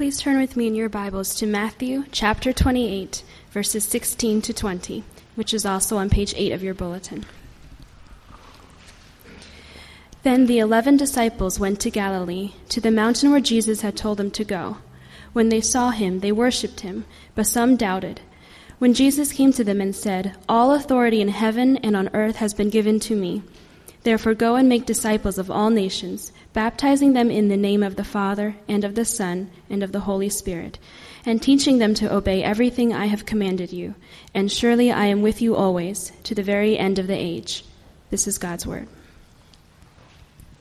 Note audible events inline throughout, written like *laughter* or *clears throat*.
Please turn with me in your Bibles to Matthew chapter 28, verses 16 to 20, which is also on page 8 of your bulletin. Then the eleven disciples went to Galilee, to the mountain where Jesus had told them to go. When they saw him, they worshipped him, but some doubted. When Jesus came to them and said, All authority in heaven and on earth has been given to me. Therefore go and make disciples of all nations, baptizing them in the name of the Father, and of the Son, and of the Holy Spirit, and teaching them to obey everything I have commanded you. And surely I am with you always, to the very end of the age. This is God's word.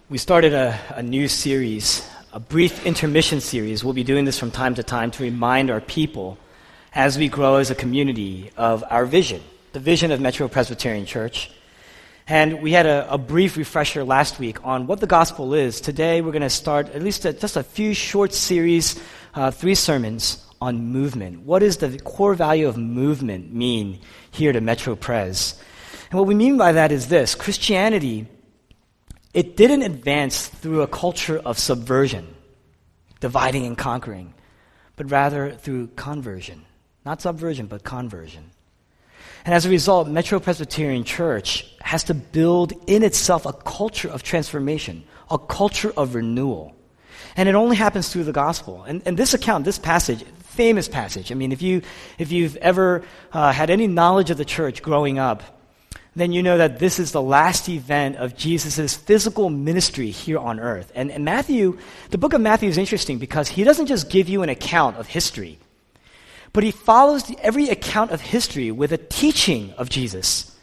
We started a, a, new series, a brief intermission series. We'll be doing this from time to time to remind our people as we grow as a community of our vision, the vision of Metro Presbyterian Church. And we had a, a brief refresher last week on what the gospel is. Today we're going to start at least a, just a few short series, uh, three sermons on movement. What does the core value of movement mean here to Metro Pres? And what we mean by that is this Christianity it didn't advance through a culture of subversion, dividing and conquering, but rather through conversion. Not subversion, but conversion. And as a result, Metro Presbyterian Church has to build in itself a culture of transformation, a culture of renewal. And it only happens through the gospel. And, and this account, this passage, famous passage. I mean, if, you, if you've ever uh, had any knowledge of the church growing up, then you know that this is the last event of Jesus' physical ministry here on earth. And, and Matthew, the book of Matthew is interesting because he doesn't just give you an account of history, but he follows the, every account of history with a teaching of Jesus.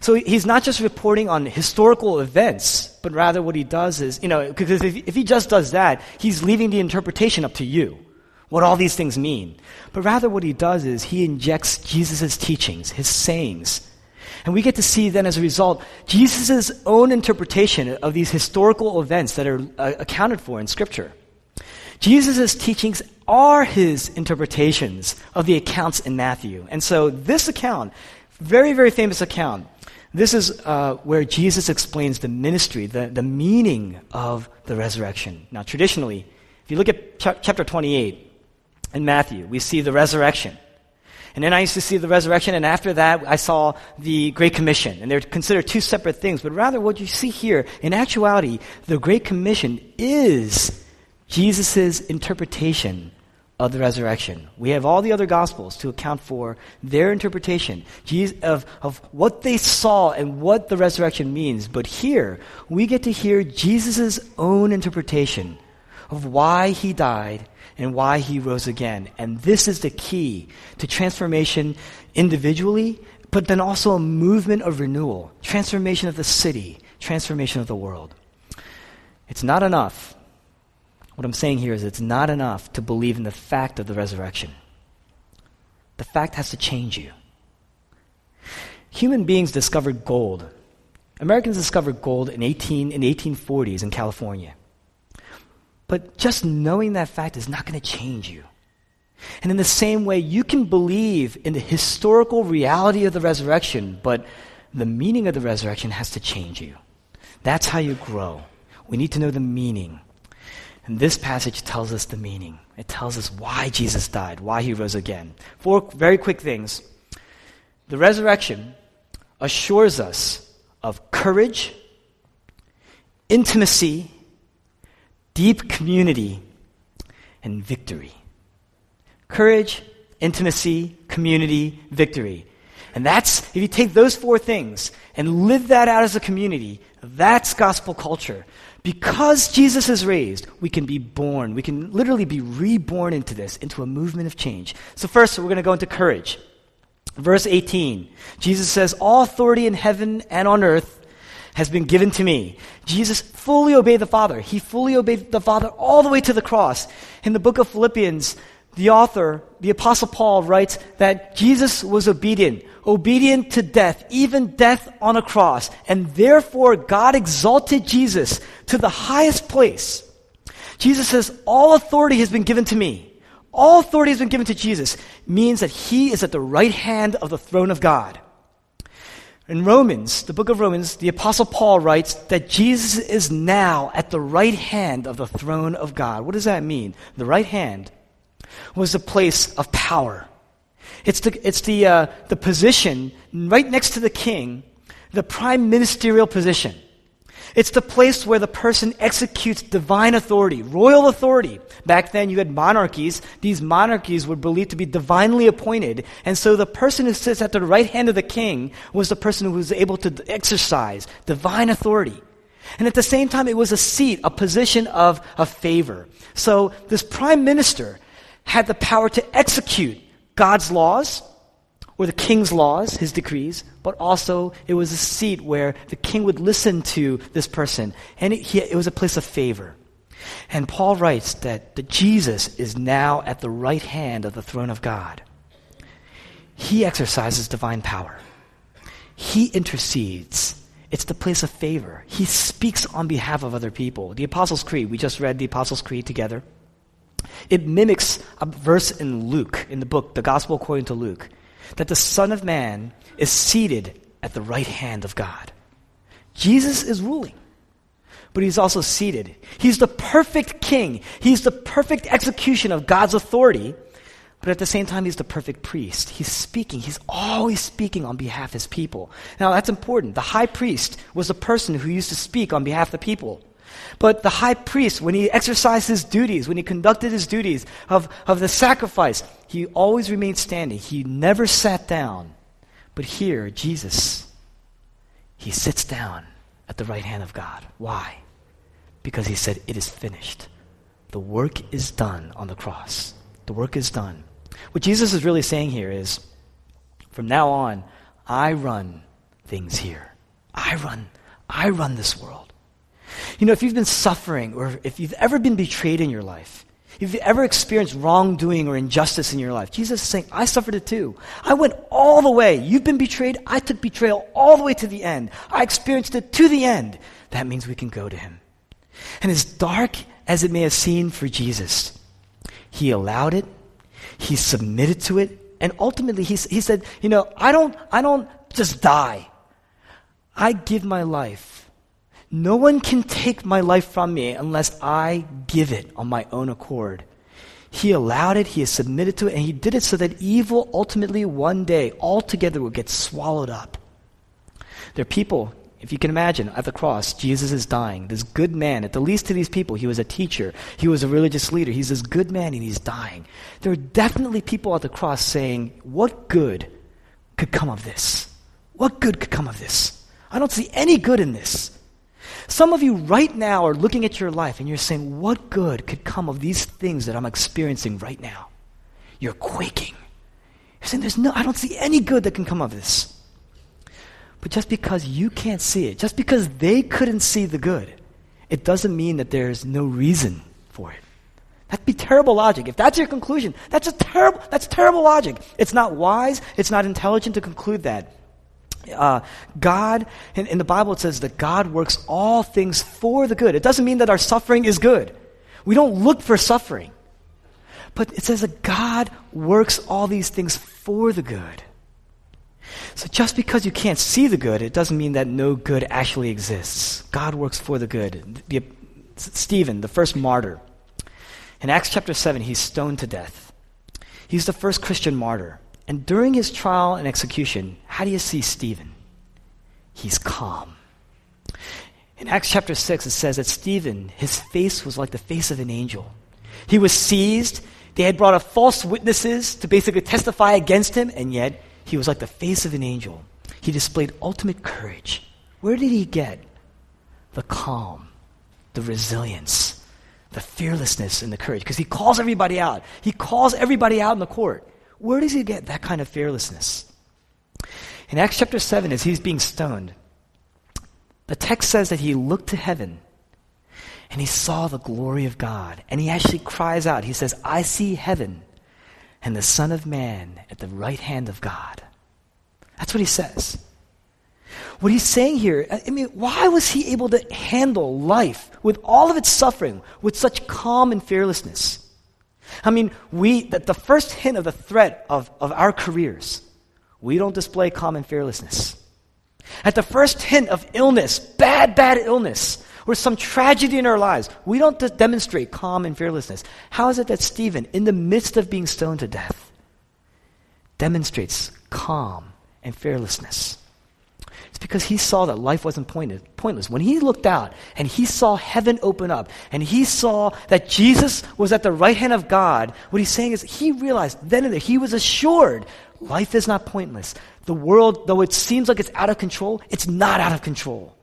So he's not just reporting on historical events, but rather what he does is, you know, because if, if he just does that, he's leaving the interpretation up to you, what all these things mean. But rather what he does is he injects Jesus' teachings, his sayings, and we get to see then, as a result, Jesus' own interpretation of these historical events that are uh, accounted for in Scripture. Jesus' teachings are his interpretations of the accounts in Matthew. And so, this account, very, very famous account, this is uh, where Jesus explains the ministry, the, the meaning of the resurrection. Now, traditionally, if you look at ch- chapter 28 in Matthew, we see the resurrection. And then I used to see the resurrection, and after that, I saw the Great Commission. And they're considered two separate things, but rather what you see here, in actuality, the Great Commission is Jesus' interpretation of the resurrection. We have all the other Gospels to account for their interpretation of, of what they saw and what the resurrection means. But here, we get to hear Jesus' own interpretation of why he died and why he rose again. And this is the key to transformation individually, but then also a movement of renewal, transformation of the city, transformation of the world. It's not enough. What I'm saying here is it's not enough to believe in the fact of the resurrection. The fact has to change you. Human beings discovered gold. Americans discovered gold in 18 in 1840s in California. But just knowing that fact is not going to change you. And in the same way, you can believe in the historical reality of the resurrection, but the meaning of the resurrection has to change you. That's how you grow. We need to know the meaning. And this passage tells us the meaning. It tells us why Jesus died, why he rose again. Four very quick things. The resurrection assures us of courage, intimacy, deep community, and victory. Courage, intimacy, community, victory. And that's, if you take those four things and live that out as a community, that's gospel culture. Because Jesus is raised, we can be born. We can literally be reborn into this, into a movement of change. So, first, we're going to go into courage. Verse 18 Jesus says, All authority in heaven and on earth has been given to me. Jesus fully obeyed the Father. He fully obeyed the Father all the way to the cross. In the book of Philippians, the author, the apostle Paul writes that Jesus was obedient, obedient to death, even death on a cross. And therefore God exalted Jesus to the highest place. Jesus says, all authority has been given to me. All authority has been given to Jesus means that he is at the right hand of the throne of God. In Romans, the book of Romans, the Apostle Paul writes that Jesus is now at the right hand of the throne of God. What does that mean? The right hand was a place of power. It's the, it's the, uh, the position right next to the king, the prime ministerial position. It's the place where the person executes divine authority, royal authority. Back then, you had monarchies. These monarchies were believed to be divinely appointed. And so the person who sits at the right hand of the king was the person who was able to exercise divine authority. And at the same time, it was a seat, a position of, of favor. So this prime minister had the power to execute God's laws or the king's laws, his decrees, but also it was a seat where the king would listen to this person, and it, he, it was a place of favor. And Paul writes that, that Jesus is now at the right hand of the throne of God. He exercises divine power. He intercedes. It's the place of favor. He speaks on behalf of other people. The Apostles' Creed, we just read the Apostles' Creed together. It mimics a verse in Luke, in the book, the Gospel according to Luke, that the Son of Man is seated at the right hand of God. Jesus is ruling, but he's also seated. He's the perfect king, he's the perfect execution of God's authority. But at the same time, he's the perfect priest. He's speaking. He's always speaking on behalf of his people. Now, that's important. The high priest was a person who used to speak on behalf of the people. But the high priest, when he exercised his duties, when he conducted his duties of, of the sacrifice, he always remained standing. He never sat down. But here, Jesus, he sits down at the right hand of God. Why? Because he said, It is finished. The work is done on the cross. The work is done. What Jesus is really saying here is from now on, I run things here. I run, I run this world. You know, if you've been suffering or if you've ever been betrayed in your life, if you've ever experienced wrongdoing or injustice in your life, Jesus is saying, I suffered it too. I went all the way. You've been betrayed. I took betrayal all the way to the end. I experienced it to the end. That means we can go to Him. And as dark as it may have seemed for Jesus, He allowed it, He submitted to it, and ultimately He, he said, You know, I don't, I don't just die. I give my life no one can take my life from me unless I give it on my own accord. He allowed it, he has submitted to it, and he did it so that evil ultimately one day altogether will get swallowed up. There are people, if you can imagine, at the cross, Jesus is dying. This good man, at the least to these people, he was a teacher, he was a religious leader, he's this good man and he's dying. There are definitely people at the cross saying, What good could come of this? What good could come of this? I don't see any good in this. Some of you right now are looking at your life and you're saying, What good could come of these things that I'm experiencing right now? You're quaking. You're saying, There's no, I don't see any good that can come of this. But just because you can't see it, just because they couldn't see the good, it doesn't mean that there's no reason for it. That'd be terrible logic. If that's your conclusion, that's a terrible, that's terrible logic. It's not wise, it's not intelligent to conclude that. Uh, God, in, in the Bible, it says that God works all things for the good. It doesn't mean that our suffering is good. We don't look for suffering. But it says that God works all these things for the good. So just because you can't see the good, it doesn't mean that no good actually exists. God works for the good. The, Stephen, the first martyr, in Acts chapter 7, he's stoned to death. He's the first Christian martyr. And during his trial and execution, how do you see Stephen? He's calm. In Acts chapter 6, it says that Stephen, his face was like the face of an angel. He was seized. They had brought up false witnesses to basically testify against him, and yet he was like the face of an angel. He displayed ultimate courage. Where did he get the calm, the resilience, the fearlessness, and the courage? Because he calls everybody out. He calls everybody out in the court. Where does he get that kind of fearlessness? In Acts chapter 7, as he's being stoned, the text says that he looked to heaven and he saw the glory of God. And he actually cries out, he says, I see heaven and the Son of Man at the right hand of God. That's what he says. What he's saying here, I mean, why was he able to handle life with all of its suffering with such calm and fearlessness? I mean, we, the, the first hint of the threat of, of our careers, we don't display common fearlessness. At the first hint of illness, bad, bad illness, or some tragedy in our lives, we don't de- demonstrate calm and fearlessness. How is it that Stephen, in the midst of being stoned to death, demonstrates calm and fearlessness? Because he saw that life wasn't pointless. When he looked out and he saw heaven open up and he saw that Jesus was at the right hand of God, what he's saying is he realized then and there, he was assured life is not pointless. The world, though it seems like it's out of control, it's not out of control.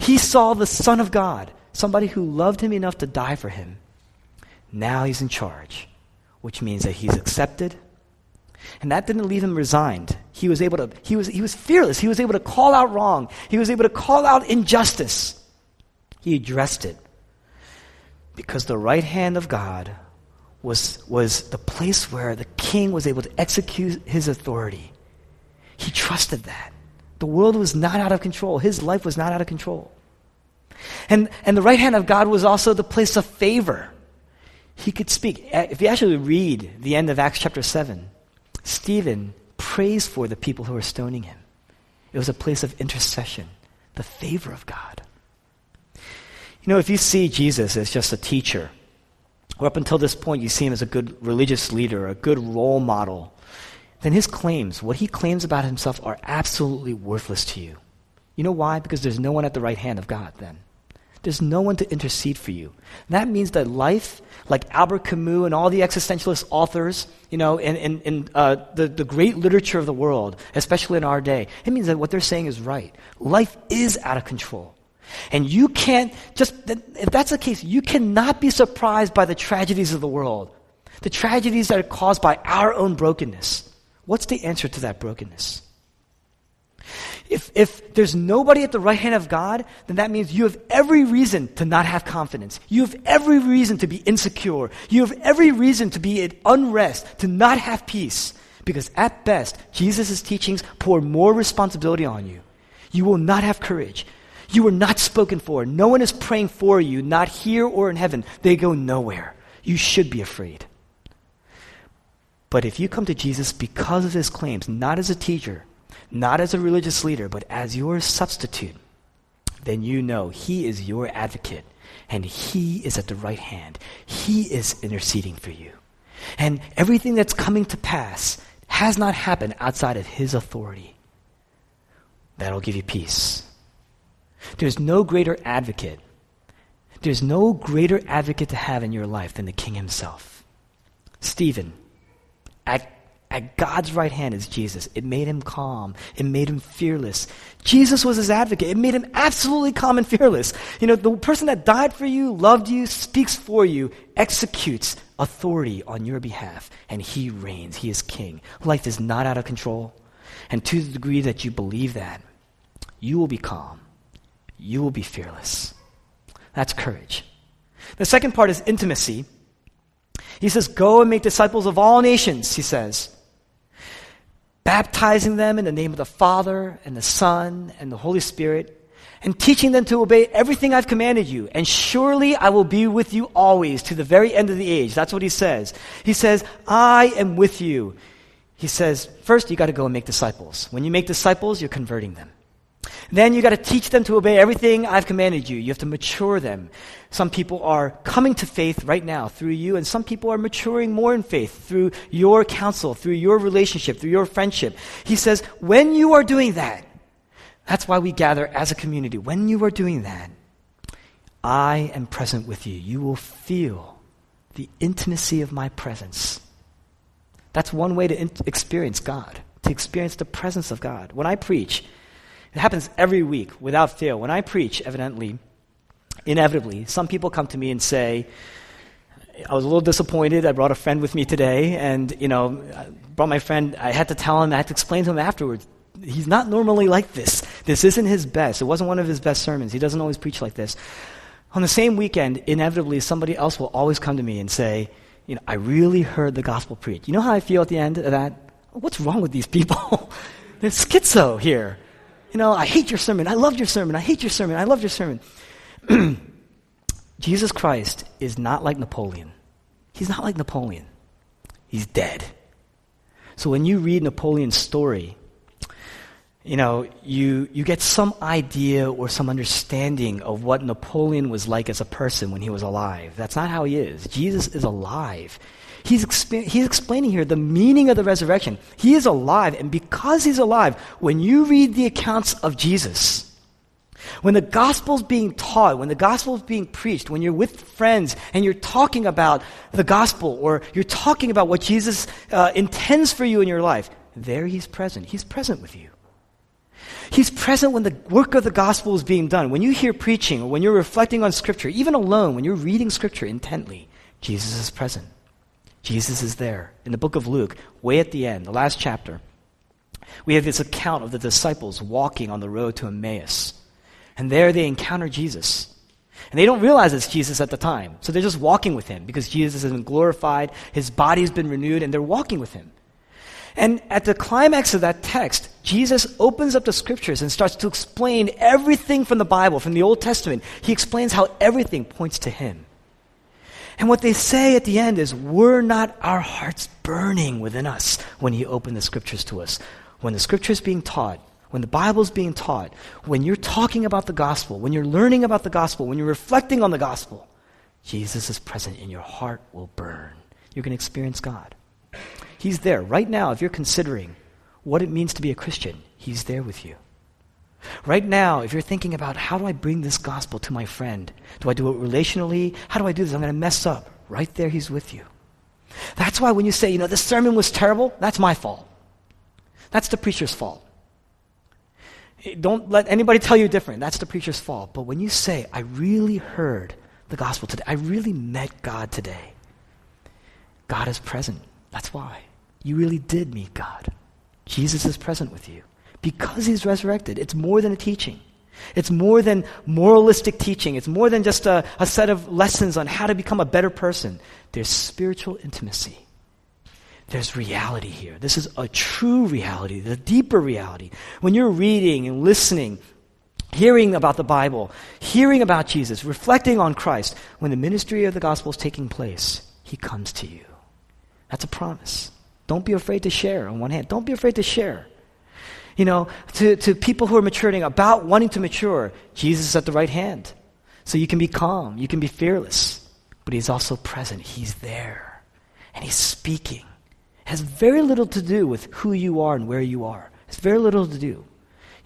He saw the Son of God, somebody who loved him enough to die for him. Now he's in charge, which means that he's accepted. And that didn't leave him resigned. He was able to, he was, he was fearless. He was able to call out wrong. He was able to call out injustice. He addressed it. Because the right hand of God was, was the place where the king was able to execute his authority. He trusted that. The world was not out of control. His life was not out of control. And, and the right hand of God was also the place of favor. He could speak. If you actually read the end of Acts chapter 7, Stephen prays for the people who are stoning him. It was a place of intercession, the favor of God. You know, if you see Jesus as just a teacher, or up until this point you see him as a good religious leader, a good role model, then his claims, what he claims about himself, are absolutely worthless to you. You know why? Because there's no one at the right hand of God then. There's no one to intercede for you. That means that life, like Albert Camus and all the existentialist authors, you know, in, in, uh, the, the great literature of the world, especially in our day, it means that what they're saying is right. Life is out of control. And you can't just, if that's the case, you cannot be surprised by the tragedies of the world, the tragedies that are caused by our own brokenness. What's the answer to that brokenness? If, if there's nobody at the right hand of God, then that means you have every reason to not have confidence. You have every reason to be insecure. You have every reason to be at unrest, to not have peace. Because at best, Jesus' teachings pour more responsibility on you. You will not have courage. You are not spoken for. No one is praying for you, not here or in heaven. They go nowhere. You should be afraid. But if you come to Jesus because of his claims, not as a teacher, not as a religious leader, but as your substitute, then you know he is your advocate and he is at the right hand. He is interceding for you. And everything that's coming to pass has not happened outside of his authority. That'll give you peace. There's no greater advocate. There's no greater advocate to have in your life than the king himself. Stephen, at, at God's right hand is Jesus. It made him calm. It made him fearless. Jesus was his advocate. It made him absolutely calm and fearless. You know, the person that died for you, loved you, speaks for you, executes authority on your behalf, and he reigns. He is king. Life is not out of control. And to the degree that you believe that, you will be calm. You will be fearless. That's courage. The second part is intimacy. He says, Go and make disciples of all nations, he says, baptizing them in the name of the Father and the Son and the Holy Spirit, and teaching them to obey everything I've commanded you. And surely I will be with you always to the very end of the age. That's what he says. He says, I am with you. He says, first, you got to go and make disciples. When you make disciples, you're converting them. Then you got to teach them to obey everything I've commanded you. You have to mature them. Some people are coming to faith right now through you, and some people are maturing more in faith through your counsel, through your relationship, through your friendship. He says, when you are doing that, that's why we gather as a community. When you are doing that, I am present with you. You will feel the intimacy of my presence. That's one way to in- experience God, to experience the presence of God. When I preach, it happens every week without fail. When I preach, evidently, inevitably, some people come to me and say, I was a little disappointed. I brought a friend with me today, and, you know, I brought my friend. I had to tell him, I had to explain to him afterwards. He's not normally like this. This isn't his best. It wasn't one of his best sermons. He doesn't always preach like this. On the same weekend, inevitably, somebody else will always come to me and say, you know, I really heard the gospel preached. You know how I feel at the end of that? What's wrong with these people? *laughs* They're schizo here. You know, I hate your sermon. I loved your sermon. I hate your sermon. I loved your sermon. *clears throat* Jesus Christ is not like Napoleon. He's not like Napoleon. He's dead. So when you read Napoleon's story, you know, you, you get some idea or some understanding of what Napoleon was like as a person when he was alive. That's not how he is. Jesus is alive. He's, exp- he's explaining here the meaning of the resurrection. He is alive, and because he's alive, when you read the accounts of Jesus, when the gospel's being taught, when the gospel's being preached, when you're with friends and you're talking about the gospel or you're talking about what Jesus uh, intends for you in your life, there he's present. He's present with you. He's present when the work of the gospel is being done. When you hear preaching or when you're reflecting on scripture, even alone, when you're reading scripture intently, Jesus is present. Jesus is there. In the book of Luke, way at the end, the last chapter, we have this account of the disciples walking on the road to Emmaus. And there they encounter Jesus. And they don't realize it's Jesus at the time. So they're just walking with him because Jesus has been glorified, his body's been renewed, and they're walking with him. And at the climax of that text, Jesus opens up the scriptures and starts to explain everything from the Bible, from the Old Testament. He explains how everything points to him. And what they say at the end is, Were not our hearts burning within us when he opened the scriptures to us? When the scripture is being taught, when the Bible is being taught, when you're talking about the gospel, when you're learning about the gospel, when you're reflecting on the gospel, Jesus is present and your heart will burn. You're going to experience God. He's there right now. If you're considering what it means to be a Christian, He's there with you. Right now, if you're thinking about how do I bring this gospel to my friend? Do I do it relationally? How do I do this? I'm going to mess up. Right there, He's with you. That's why when you say, you know, this sermon was terrible, that's my fault. That's the preacher's fault. Don't let anybody tell you different. That's the preacher's fault. But when you say, I really heard the gospel today, I really met God today, God is present. That's why. You really did meet God. Jesus is present with you. Because he's resurrected, it's more than a teaching. It's more than moralistic teaching. It's more than just a, a set of lessons on how to become a better person. There's spiritual intimacy. There's reality here. This is a true reality, the deeper reality. When you're reading and listening, hearing about the Bible, hearing about Jesus, reflecting on Christ, when the ministry of the gospel is taking place, he comes to you. That's a promise. Don't be afraid to share on one hand. Don't be afraid to share. You know, to, to people who are maturing, about wanting to mature, Jesus is at the right hand. So you can be calm, you can be fearless, but he's also present. He's there. And he's speaking. It has very little to do with who you are and where you are. It's very little to do.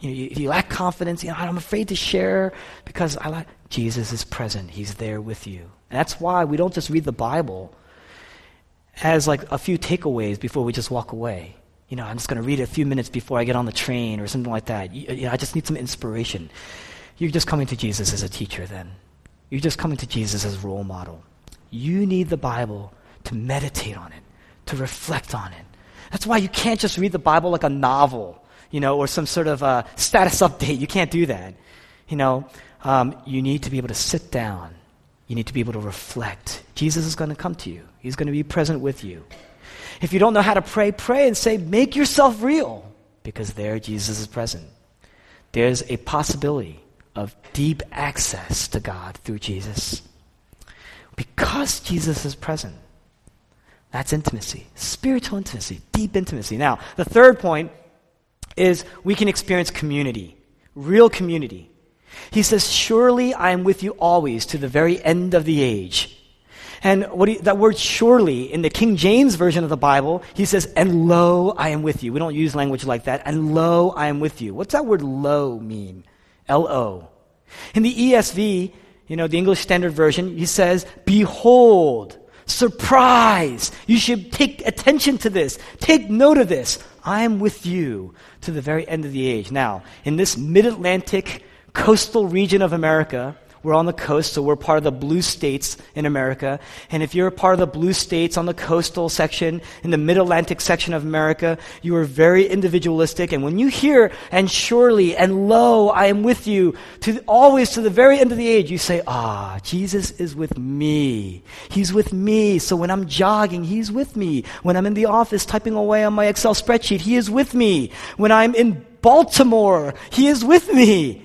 You, know, you, you lack confidence, you know, I'm afraid to share because I like Jesus is present. He's there with you. And that's why we don't just read the Bible as like a few takeaways before we just walk away. You know, I'm just going to read it a few minutes before I get on the train or something like that. You, you know, I just need some inspiration. You're just coming to Jesus as a teacher then. You're just coming to Jesus as a role model. You need the Bible to meditate on it, to reflect on it. That's why you can't just read the Bible like a novel, you know, or some sort of a status *laughs* update. You can't do that. You know, um, you need to be able to sit down. You need to be able to reflect. Jesus is going to come to you. He's going to be present with you. If you don't know how to pray, pray and say, make yourself real, because there Jesus is present. There's a possibility of deep access to God through Jesus. Because Jesus is present. That's intimacy, spiritual intimacy, deep intimacy. Now, the third point is we can experience community, real community. He says, Surely I am with you always to the very end of the age. And what that word surely in the King James version of the Bible, he says, and lo, I am with you. We don't use language like that. And lo, I am with you. What's that word lo mean? L-O. In the ESV, you know, the English Standard Version, he says, behold, surprise. You should take attention to this. Take note of this. I am with you to the very end of the age. Now, in this mid-Atlantic coastal region of America, we're on the coast, so we're part of the blue states in America. And if you're a part of the blue states on the coastal section, in the mid Atlantic section of America, you are very individualistic. And when you hear, and surely, and lo, I am with you, to always to the very end of the age, you say, ah, Jesus is with me. He's with me. So when I'm jogging, He's with me. When I'm in the office typing away on my Excel spreadsheet, He is with me. When I'm in Baltimore, He is with me.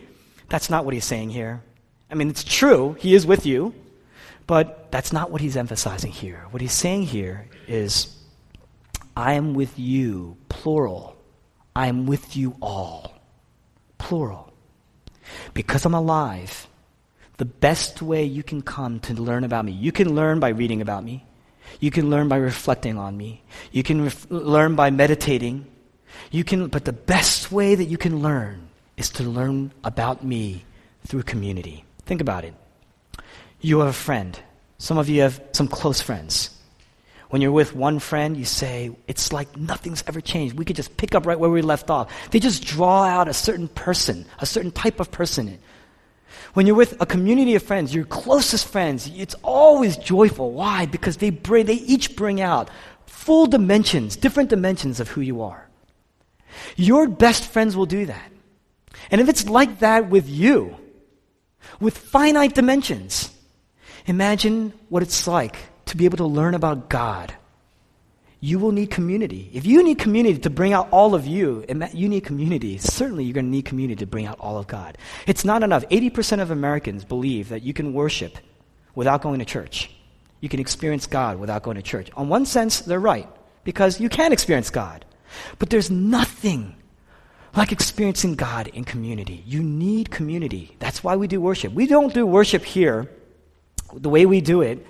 That's not what He's saying here. I mean, it's true, He is with you, but that's not what He's emphasizing here. What He's saying here is, I am with you, plural. I am with you all. plural. Because I'm alive, the best way you can come to learn about me, you can learn by reading about me. You can learn by reflecting on me. You can ref- learn by meditating. You can, but the best way that you can learn is to learn about me through community. Think about it. You have a friend. Some of you have some close friends. When you're with one friend, you say, it's like nothing's ever changed. We could just pick up right where we left off. They just draw out a certain person, a certain type of person. When you're with a community of friends, your closest friends, it's always joyful. Why? Because they bring, they each bring out full dimensions, different dimensions of who you are. Your best friends will do that. And if it's like that with you, with finite dimensions, imagine what it's like to be able to learn about God. You will need community. If you need community to bring out all of you, you need community. Certainly, you're going to need community to bring out all of God. It's not enough. 80% of Americans believe that you can worship without going to church. You can experience God without going to church. On one sense, they're right, because you can experience God. But there's nothing like experiencing God in community. You need community. That's why we do worship. We don't do worship here the way we do it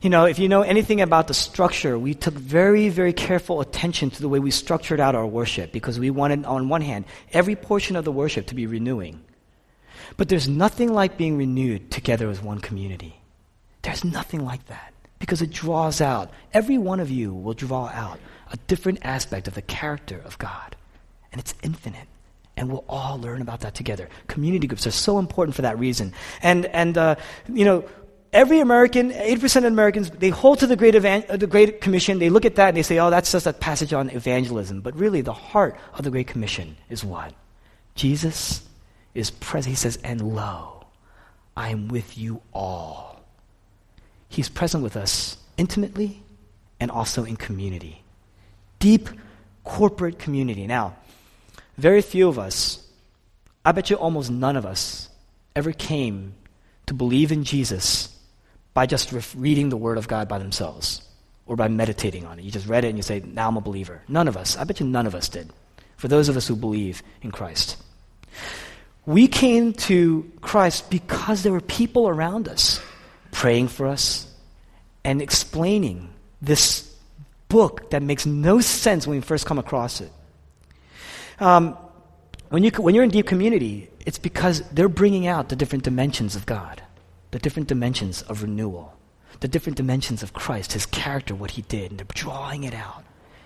you know, if you know anything about the structure, we took very, very careful attention to the way we structured out our worship because we wanted, on one hand, every portion of the worship to be renewing. But there's nothing like being renewed together as one community. There's nothing like that because it draws out, every one of you will draw out a different aspect of the character of God. And it's infinite and we'll all learn about that together. Community groups are so important for that reason. And and uh, you know, every American, 80% of Americans, they hold to the Great, Evan- the Great Commission. They look at that and they say, oh, that's just a passage on evangelism. But really, the heart of the Great Commission is what? Jesus is present. He says, and lo, I am with you all. He's present with us intimately and also in community. Deep corporate community. Now, very few of us, I bet you almost none of us, ever came to believe in Jesus by just re- reading the Word of God by themselves or by meditating on it. You just read it and you say, Now I'm a believer. None of us. I bet you none of us did. For those of us who believe in Christ. We came to Christ because there were people around us praying for us and explaining this book that makes no sense when we first come across it. Um, when, you, when you're in deep community, it's because they're bringing out the different dimensions of God the different dimensions of renewal, the different dimensions of Christ, his character, what he did, and they're drawing it out.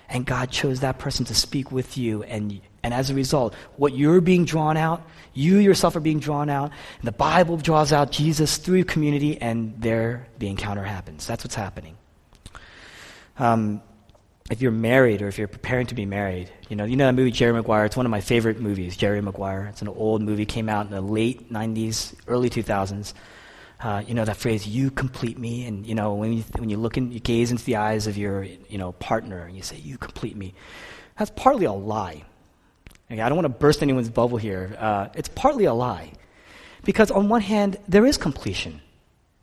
And God chose that person to speak with you, and, and as a result, what you're being drawn out, you yourself are being drawn out, and the Bible draws out Jesus through community, and there the encounter happens. That's what's happening. Um, if you're married or if you're preparing to be married, you know, you know that movie Jerry Maguire. It's one of my favorite movies, Jerry Maguire. It's an old movie, came out in the late '90s, early 2000s. Uh, you know that phrase you complete me and you know when you, when you look in you gaze into the eyes of your you know partner and you say you complete me that's partly a lie okay, i don't want to burst anyone's bubble here uh, it's partly a lie because on one hand there is completion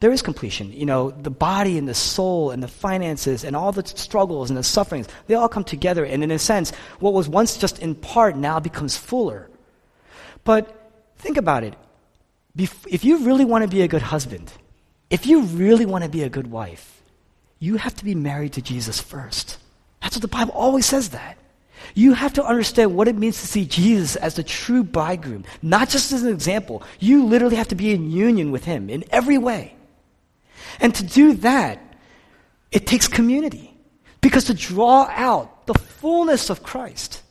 there is completion you know the body and the soul and the finances and all the struggles and the sufferings they all come together and in a sense what was once just in part now becomes fuller but think about it if you really want to be a good husband, if you really want to be a good wife, you have to be married to Jesus first. That's what the Bible always says that. You have to understand what it means to see Jesus as the true bridegroom, not just as an example. You literally have to be in union with him in every way. And to do that, it takes community. Because to draw out the fullness of Christ,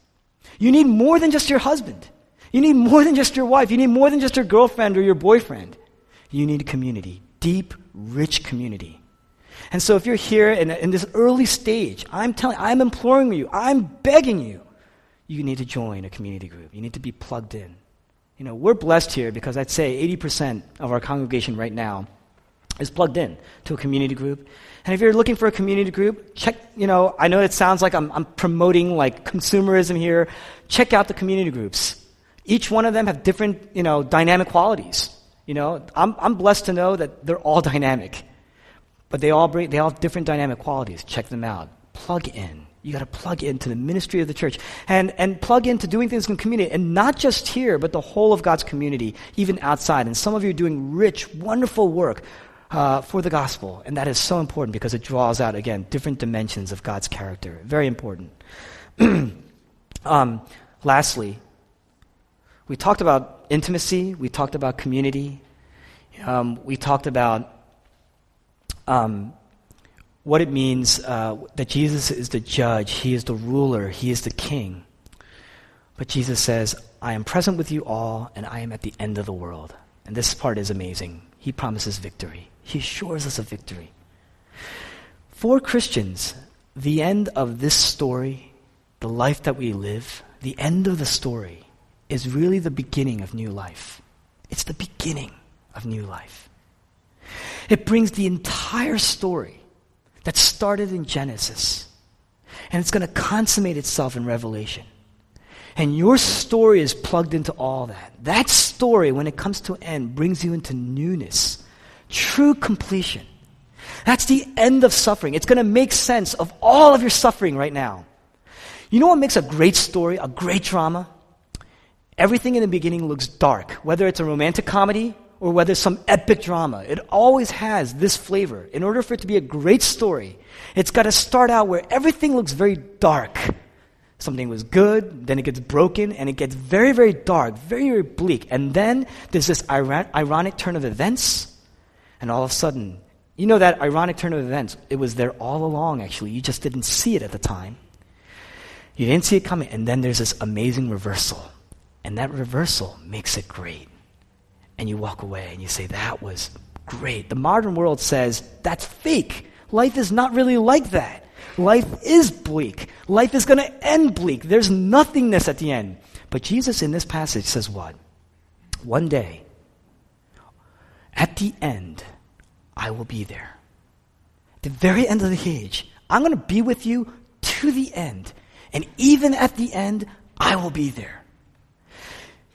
you need more than just your husband. You need more than just your wife. You need more than just your girlfriend or your boyfriend. You need community, deep, rich community. And so if you're here in, in this early stage, I'm telling, I'm imploring you, I'm begging you, you need to join a community group. You need to be plugged in. You know, we're blessed here because I'd say 80% of our congregation right now is plugged in to a community group. And if you're looking for a community group, check, you know, I know it sounds like I'm, I'm promoting like consumerism here. Check out the community groups. Each one of them have different, you know, dynamic qualities. You know, I'm, I'm blessed to know that they're all *laughs* dynamic, but they all bring, they all have different dynamic qualities. Check them out. Plug in. You got to plug into the ministry of the church and, and plug into doing things in community. And not just here, but the whole of God's community, even outside. And some of you are doing rich, wonderful work uh, for the gospel. And that is so important because it draws out, again, different dimensions of God's character. Very important. *clears throat* um, lastly, we talked about intimacy, we talked about community, um, we talked about um, what it means uh, that Jesus is the judge, He is the ruler, He is the king. But Jesus says, I am present with you all, and I am at the end of the world. And this part is amazing. He promises victory, He assures us of victory. For Christians, the end of this story, the life that we live, the end of the story, is really the beginning of new life. It's the beginning of new life. It brings the entire story that started in Genesis, and it's going to consummate itself in Revelation. And your story is plugged into all that. That story, when it comes to an end, brings you into newness, true completion. That's the end of suffering. It's going to make sense of all of your suffering right now. You know what makes a great story, a great drama? Everything in the beginning looks dark, whether it's a romantic comedy or whether it's some epic drama. It always has this flavor. In order for it to be a great story, it's got to start out where everything looks very dark. Something was good, then it gets broken, and it gets very, very dark, very, very bleak. And then there's this ironic turn of events, and all of a sudden, you know that ironic turn of events, it was there all along, actually. You just didn't see it at the time. You didn't see it coming, and then there's this amazing reversal. And that reversal makes it great and you walk away and you say, That was great. The modern world says, That's fake. Life is not really like that. Life is bleak. Life is going to end bleak. There's nothingness at the end. But Jesus in this passage says what? One day, at the end, I will be there. At the very end of the age, I'm going to be with you to the end. And even at the end, I will be there.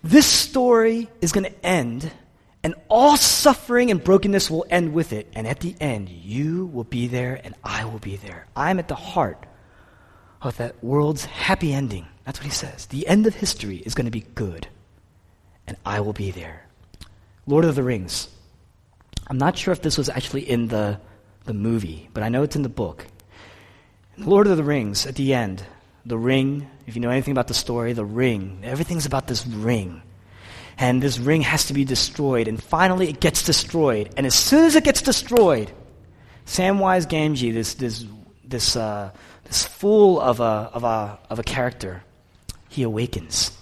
This story is going to end, and all suffering and brokenness will end with it. And at the end, you will be there, and I will be there. I'm at the heart of that world's happy ending. That's what he says. The end of history is going to be good, and I will be there. Lord of the Rings. I'm not sure if this was actually in the, the movie, but I know it's in the book. Lord of the Rings, at the end, the ring, if you know anything about the story, the ring, everything's about this ring. And this ring has to be destroyed. And finally, it gets destroyed. And as soon as it gets destroyed, Samwise Gamgee, this, this, this, uh, this fool of a, of, a, of a character, he awakens.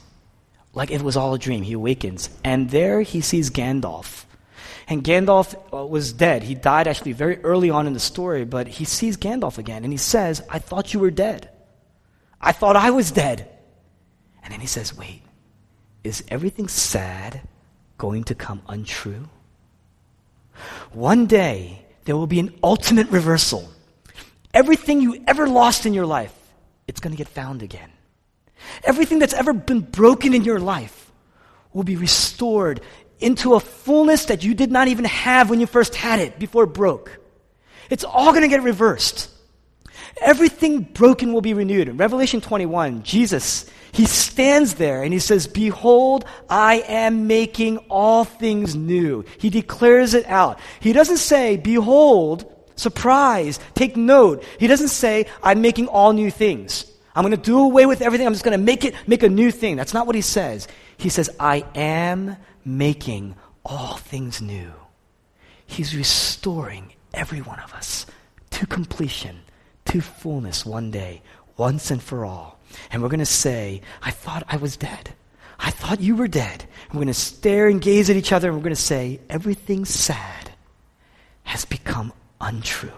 Like it was all a dream. He awakens. And there he sees Gandalf. And Gandalf uh, was dead. He died actually very early on in the story, but he sees Gandalf again. And he says, I thought you were dead. I thought I was dead. And then he says, Wait, is everything sad going to come untrue? One day, there will be an ultimate reversal. Everything you ever lost in your life, it's going to get found again. Everything that's ever been broken in your life will be restored into a fullness that you did not even have when you first had it before it broke. It's all going to get reversed. Everything broken will be renewed. In Revelation 21, Jesus, he stands there and he says, Behold, I am making all things new. He declares it out. He doesn't say, Behold, surprise, take note. He doesn't say, I'm making all new things. I'm going to do away with everything. I'm just going to make it, make a new thing. That's not what he says. He says, I am making all things new. He's restoring every one of us to completion to fullness one day, once and for all. And we're going to say, I thought I was dead. I thought you were dead. And we're going to stare and gaze at each other and we're going to say, everything sad has become untrue,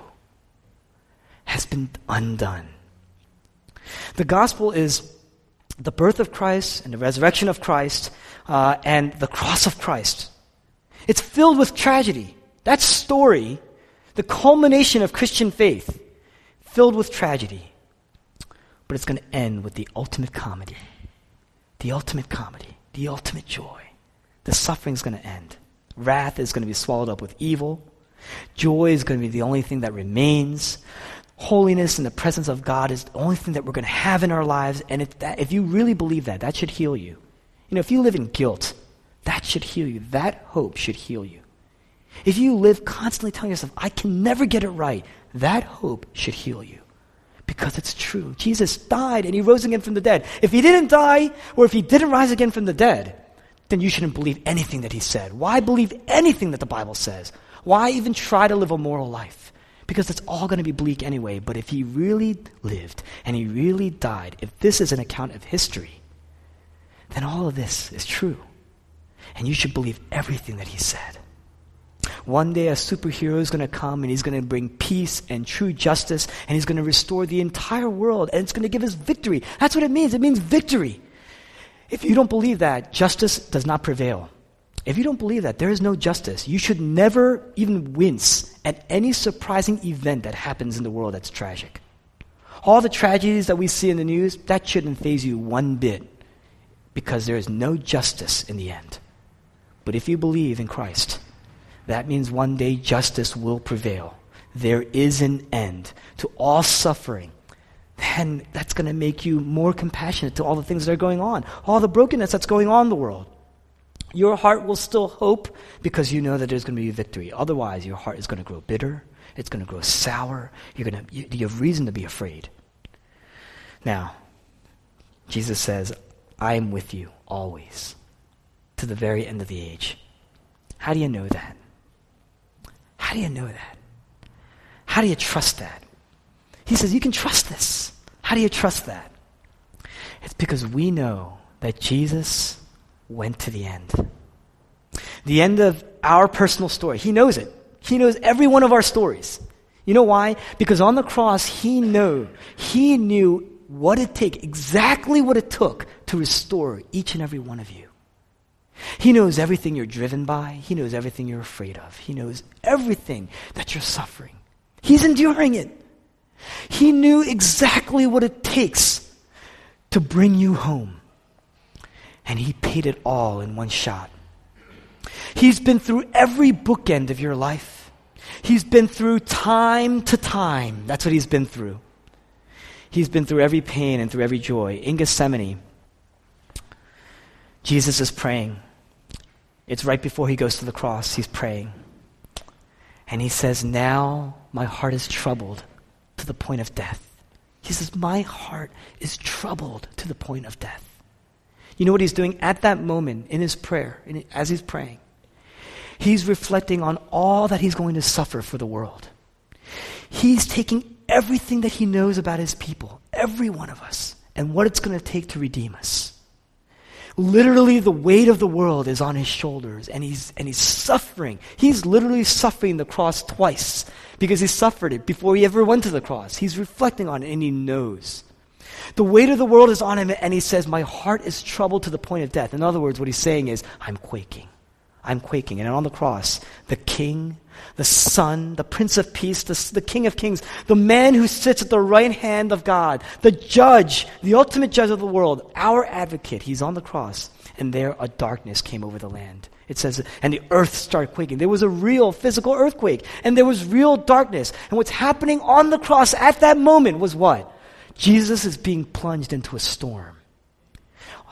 has been undone. The gospel is the birth of Christ and the resurrection of Christ uh, and the cross of Christ. It's filled with tragedy. That story, the culmination of Christian faith, filled with tragedy, but it's going to end with the ultimate comedy. The ultimate comedy, the ultimate joy. The suffering is going to end. Wrath is going to be swallowed up with evil. Joy is going to be the only thing that remains. Holiness and the presence of God is the only thing that we're going to have in our lives. And if, that, if you really believe that, that should heal you. You know, if you live in guilt, that should heal you. That hope should heal you. If you live constantly telling yourself, I can never get it right, that hope should heal you. Because it's true. Jesus died and he rose again from the dead. If he didn't die, or if he didn't rise again from the dead, then you shouldn't believe anything that he said. Why believe anything that the Bible says? Why even try to live a moral life? Because it's all going to be bleak anyway. But if he really lived and he really died, if this is an account of history, then all of this is true. And you should believe everything that he said. One day a superhero is going to come and he's going to bring peace and true justice and he's going to restore the entire world and it's going to give us victory. That's what it means. It means victory. If you don't believe that, justice does not prevail. If you don't believe that, there is no justice. You should never even wince at any surprising event that happens in the world that's tragic. All the tragedies that we see in the news, that shouldn't faze you one bit because there is no justice in the end. But if you believe in Christ, that means one day justice will prevail. There is an end to all suffering. Then that's going to make you more compassionate to all the things that are going on, all the brokenness that's going on in the world. Your heart will still hope because you know that there's going to be victory. Otherwise, your heart is going to grow bitter. It's going to grow sour. You're going to, you, you have reason to be afraid. Now, Jesus says, I am with you always to the very end of the age. How do you know that? How do you know that? How do you trust that? He says, You can trust this. How do you trust that? It's because we know that Jesus went to the end. The end of our personal story. He knows it. He knows every one of our stories. You know why? Because on the cross, He knew, He knew what it took, exactly what it took to restore each and every one of you. He knows everything you're driven by. He knows everything you're afraid of. He knows everything that you're suffering. He's enduring it. He knew exactly what it takes to bring you home. And He paid it all in one shot. He's been through every bookend of your life. He's been through time to time. That's what He's been through. He's been through every pain and through every joy. In Gethsemane, Jesus is praying. It's right before he goes to the cross. He's praying. And he says, Now my heart is troubled to the point of death. He says, My heart is troubled to the point of death. You know what he's doing at that moment in his prayer, in, as he's praying? He's reflecting on all that he's going to suffer for the world. He's taking everything that he knows about his people, every one of us, and what it's going to take to redeem us. Literally, the weight of the world is on his shoulders, and he's, and he's suffering. He's literally suffering the cross twice because he suffered it before he ever went to the cross. He's reflecting on it, and he knows. The weight of the world is on him, and he says, My heart is troubled to the point of death. In other words, what he's saying is, I'm quaking. I'm quaking. And on the cross, the King, the Son, the Prince of Peace, the, the King of Kings, the man who sits at the right hand of God, the judge, the ultimate judge of the world, our advocate, he's on the cross. And there a darkness came over the land. It says, and the earth started quaking. There was a real physical earthquake, and there was real darkness. And what's happening on the cross at that moment was what? Jesus is being plunged into a storm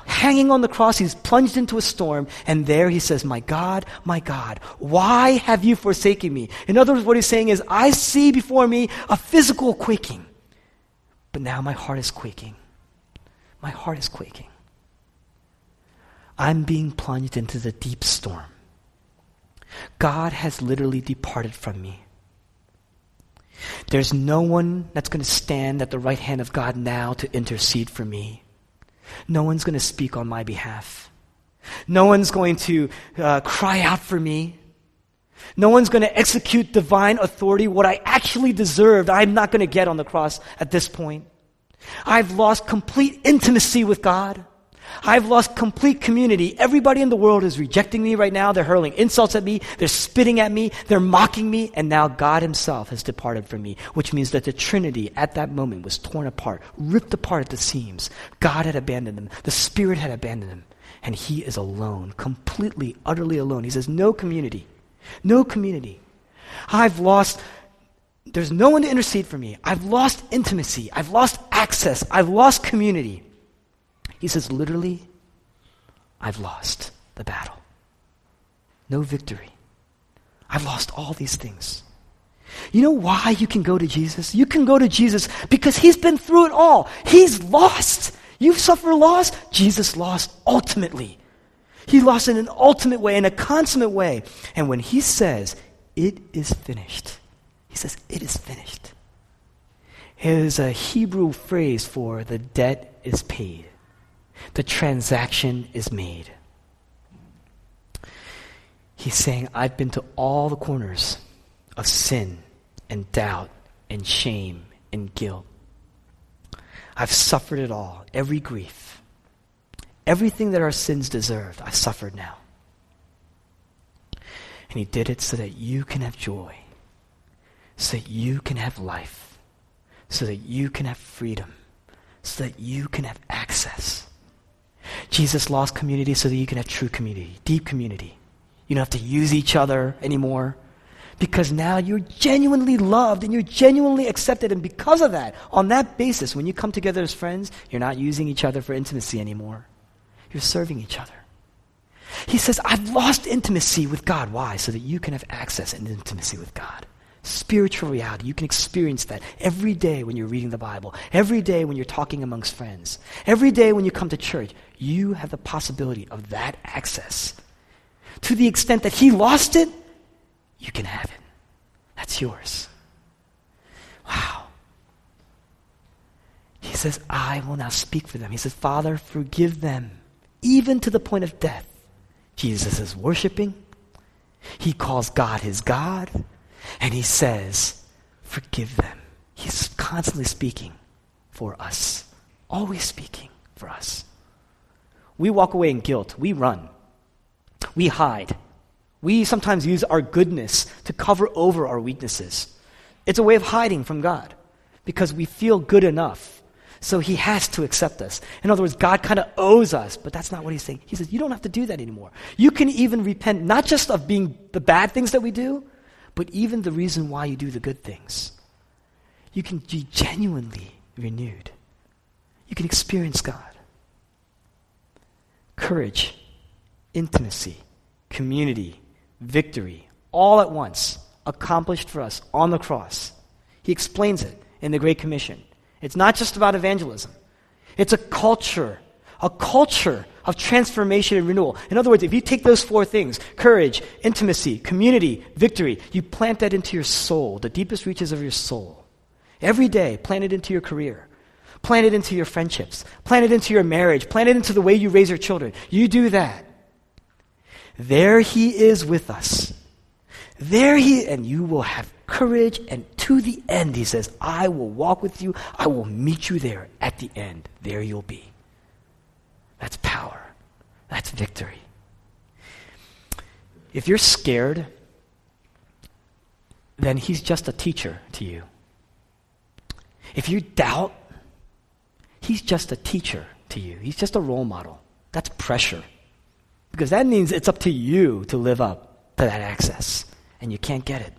hanging on the cross, he's plunged into a storm, and there he says, My God, my God, why have you forsaken me? In other words, what he's saying is, I see before me a physical quaking, but now my heart is quaking. My heart is quaking. I'm being plunged into the deep storm. God has literally departed from me. There's no one that's going to stand at the right hand of God now to intercede for me. No one's going to speak on my behalf. No one's going to uh, cry out for me. No one's going to execute divine authority, what I actually deserved. I'm not going to get on the cross at this point. I've lost complete intimacy with God. I've lost complete community. Everybody in the world is rejecting me right now. They're hurling insults at me. They're spitting at me. They're mocking me. And now God Himself has departed from me, which means that the Trinity at that moment was torn apart, ripped apart at the seams. God had abandoned them. The Spirit had abandoned them. And He is alone, completely, utterly alone. He says, no community. No community. I've lost there's no one to intercede for me. I've lost intimacy. I've lost access. I've lost community. He says, literally, I've lost the battle. No victory. I've lost all these things. You know why you can go to Jesus? You can go to Jesus because he's been through it all. He's lost. You've suffered loss. Jesus lost ultimately. He lost in an ultimate way, in a consummate way. And when he says, it is finished, he says, it is finished. It is a Hebrew phrase for the debt is paid, the transaction is made. He's saying, I've been to all the corners of sin and doubt and shame and guilt. I've suffered it all, every grief. Everything that our sins deserved, I've suffered now. And He did it so that you can have joy, so that you can have life, so that you can have freedom, so that you can have access. Jesus lost community so that you can have true community, deep community. You don't have to use each other anymore because now you're genuinely loved and you're genuinely accepted. And because of that, on that basis, when you come together as friends, you're not using each other for intimacy anymore. You're serving each other. He says, I've lost intimacy with God. Why? So that you can have access and intimacy with God. Spiritual reality. You can experience that every day when you're reading the Bible, every day when you're talking amongst friends, every day when you come to church. You have the possibility of that access. To the extent that He lost it, you can have it. That's yours. Wow. He says, I will now speak for them. He says, Father, forgive them, even to the point of death. Jesus is worshiping. He calls God his God. And he says, Forgive them. He's constantly speaking for us, always speaking for us. We walk away in guilt. We run. We hide. We sometimes use our goodness to cover over our weaknesses. It's a way of hiding from God because we feel good enough. So he has to accept us. In other words, God kind of owes us, but that's not what he's saying. He says, You don't have to do that anymore. You can even repent, not just of being the bad things that we do, but even the reason why you do the good things. You can be genuinely renewed. You can experience God. Courage, intimacy, community, victory, all at once, accomplished for us on the cross. He explains it in the Great Commission. It's not just about evangelism, it's a culture, a culture of transformation and renewal. In other words, if you take those four things courage, intimacy, community, victory you plant that into your soul, the deepest reaches of your soul. Every day, plant it into your career. Plant it into your friendships. Plant it into your marriage. Plant it into the way you raise your children. You do that. There he is with us. There he, and you will have courage, and to the end, he says, I will walk with you. I will meet you there at the end. There you'll be. That's power. That's victory. If you're scared, then he's just a teacher to you. If you doubt, he's just a teacher to you. He's just a role model. That's pressure. Because that means it's up to you to live up to that access, and you can't get it.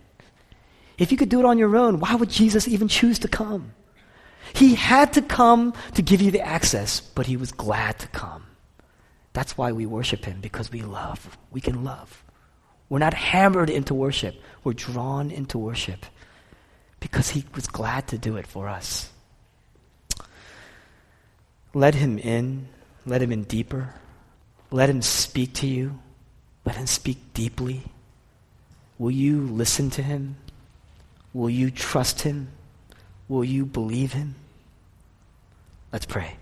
If you could do it on your own, why would Jesus even choose to come? He had to come to give you the access, but he was glad to come. That's why we worship him, because we love. We can love. We're not hammered into worship, we're drawn into worship because he was glad to do it for us. Let him in, let him in deeper. Let him speak to you. Let him speak deeply. Will you listen to him? Will you trust him? Will you believe him? Let's pray.